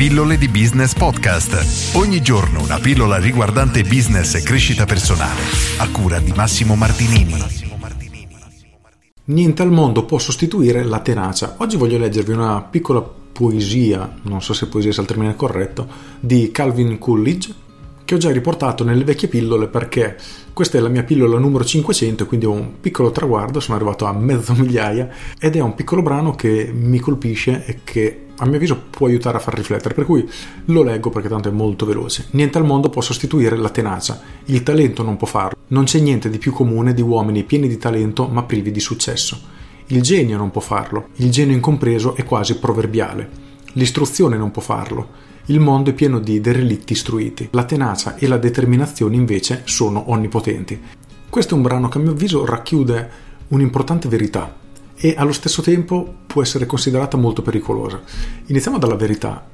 Pillole di Business Podcast. Ogni giorno una pillola riguardante business e crescita personale. A cura di Massimo Martinini. Niente al mondo può sostituire la tenacia. Oggi voglio leggervi una piccola poesia, non so se poesia sia il termine corretto, di Calvin Coolidge che ho già riportato nelle vecchie pillole perché questa è la mia pillola numero 500 quindi ho un piccolo traguardo, sono arrivato a mezzo migliaia ed è un piccolo brano che mi colpisce e che a mio avviso può aiutare a far riflettere, per cui lo leggo perché tanto è molto veloce. Niente al mondo può sostituire la tenacia, il talento non può farlo, non c'è niente di più comune di uomini pieni di talento ma privi di successo. Il genio non può farlo, il genio incompreso è quasi proverbiale, l'istruzione non può farlo, il mondo è pieno di derelitti istruiti. La tenacia e la determinazione invece sono onnipotenti. Questo è un brano che a mio avviso racchiude un'importante verità e allo stesso tempo può essere considerata molto pericolosa. Iniziamo dalla verità.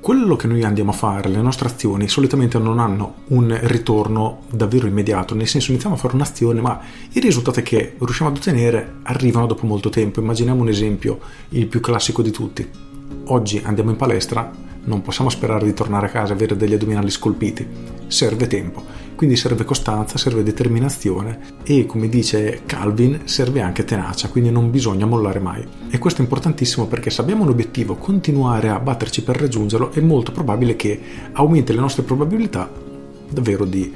Quello che noi andiamo a fare, le nostre azioni, solitamente non hanno un ritorno davvero immediato, nel senso iniziamo a fare un'azione, ma i risultati che riusciamo ad ottenere arrivano dopo molto tempo. Immaginiamo un esempio, il più classico di tutti. Oggi andiamo in palestra, non possiamo sperare di tornare a casa e avere degli addominali scolpiti, serve tempo, quindi serve costanza, serve determinazione e come dice Calvin serve anche tenacia, quindi non bisogna mollare mai. E questo è importantissimo perché se abbiamo un obiettivo, continuare a batterci per raggiungerlo è molto probabile che aumenti le nostre probabilità davvero di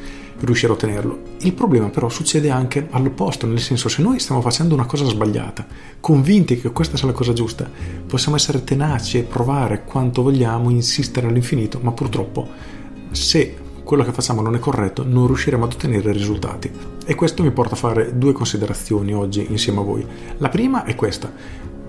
riuscire a ottenerlo. Il problema però succede anche all'opposto, nel senso se noi stiamo facendo una cosa sbagliata, convinti che questa sia la cosa giusta, possiamo essere tenaci e provare quanto vogliamo, insistere all'infinito, ma purtroppo se quello che facciamo non è corretto, non riusciremo ad ottenere risultati. E questo mi porta a fare due considerazioni oggi insieme a voi. La prima è questa.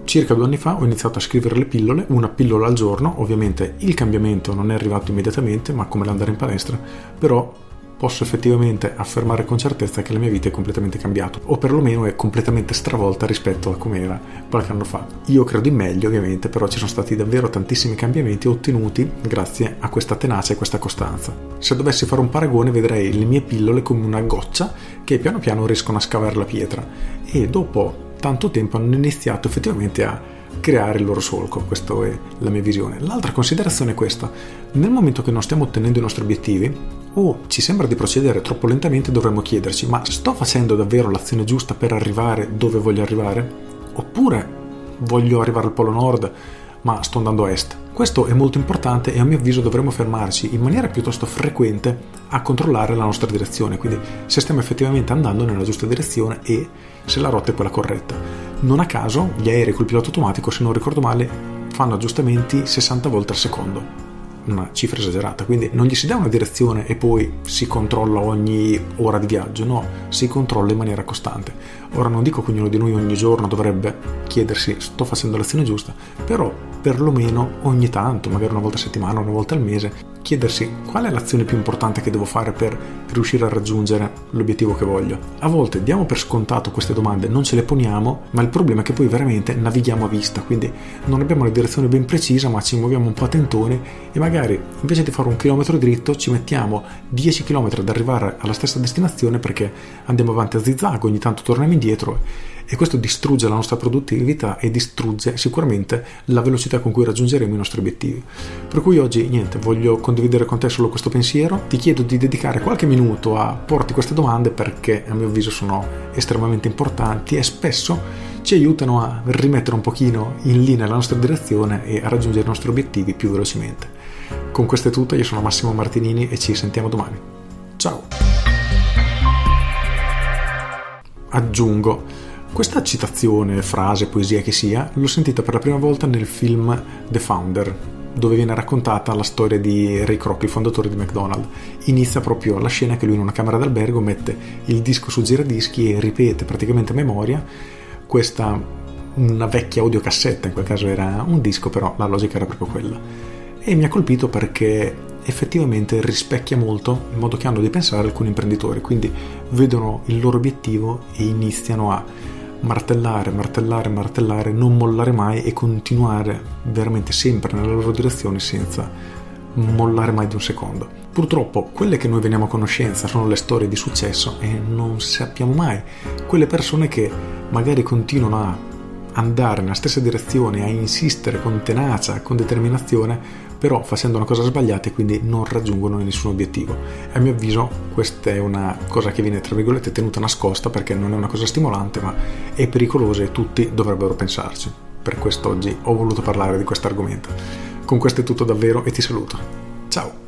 Circa due anni fa ho iniziato a scrivere le pillole, una pillola al giorno, ovviamente il cambiamento non è arrivato immediatamente, ma come l'andare in palestra, però posso effettivamente affermare con certezza che la mia vita è completamente cambiata, o perlomeno è completamente stravolta rispetto a come era qualche anno fa. Io credo in meglio, ovviamente, però ci sono stati davvero tantissimi cambiamenti ottenuti grazie a questa tenacia e questa costanza. Se dovessi fare un paragone, vedrei le mie pillole come una goccia che piano piano riescono a scavare la pietra e dopo tanto tempo hanno iniziato effettivamente a creare il loro solco, questa è la mia visione. L'altra considerazione è questa, nel momento che non stiamo ottenendo i nostri obiettivi, o ci sembra di procedere troppo lentamente dovremmo chiederci ma sto facendo davvero l'azione giusta per arrivare dove voglio arrivare? Oppure voglio arrivare al Polo Nord ma sto andando a est? Questo è molto importante e a mio avviso dovremmo fermarci in maniera piuttosto frequente a controllare la nostra direzione, quindi se stiamo effettivamente andando nella giusta direzione e se la rotta è quella corretta. Non a caso gli aerei col pilota automatico, se non ricordo male, fanno aggiustamenti 60 volte al secondo una cifra esagerata, quindi non gli si dà una direzione e poi si controlla ogni ora di viaggio, no, si controlla in maniera costante. Ora non dico che ognuno di noi ogni giorno dovrebbe chiedersi sto facendo l'azione giusta, però perlomeno ogni tanto, magari una volta a settimana, una volta al mese, chiedersi qual è l'azione più importante che devo fare per riuscire a raggiungere l'obiettivo che voglio. A volte diamo per scontato queste domande, non ce le poniamo, ma il problema è che poi veramente navighiamo a vista, quindi non abbiamo una direzione ben precisa, ma ci muoviamo un po' a tentoni e magari invece di fare un chilometro dritto ci mettiamo 10 km ad arrivare alla stessa destinazione perché andiamo avanti a zigzag, ogni tanto torniamo indietro e questo distrugge la nostra produttività e distrugge sicuramente la velocità con cui raggiungeremo i nostri obiettivi. Per cui oggi niente, voglio condividere con te solo questo pensiero, ti chiedo di dedicare qualche minuto a porti queste domande perché a mio avviso sono estremamente importanti e spesso ci aiutano a rimettere un pochino in linea la nostra direzione e a raggiungere i nostri obiettivi più velocemente. Con questo è tutto, io sono Massimo Martinini e ci sentiamo domani. Ciao! Aggiungo questa citazione, frase, poesia che sia, l'ho sentita per la prima volta nel film The Founder, dove viene raccontata la storia di Ray Kroc, il fondatore di McDonald's. Inizia proprio la scena che lui in una camera d'albergo mette il disco su giradischi e ripete praticamente a memoria questa una vecchia audiocassetta, in quel caso era un disco, però la logica era proprio quella. E mi ha colpito perché effettivamente rispecchia molto il modo che hanno di pensare alcuni imprenditori, quindi vedono il loro obiettivo e iniziano a martellare, martellare, martellare, non mollare mai e continuare veramente sempre nella loro direzione senza mollare mai di un secondo. Purtroppo quelle che noi veniamo a conoscenza sono le storie di successo e non sappiamo mai quelle persone che magari continuano a andare nella stessa direzione, a insistere con tenacia, con determinazione, però facendo una cosa sbagliata e quindi non raggiungono nessun obiettivo. A mio avviso questa è una cosa che viene tra virgolette tenuta nascosta perché non è una cosa stimolante ma è pericolosa e tutti dovrebbero pensarci. Per questo oggi ho voluto parlare di questo argomento. Con questo è tutto davvero e ti saluto. Ciao!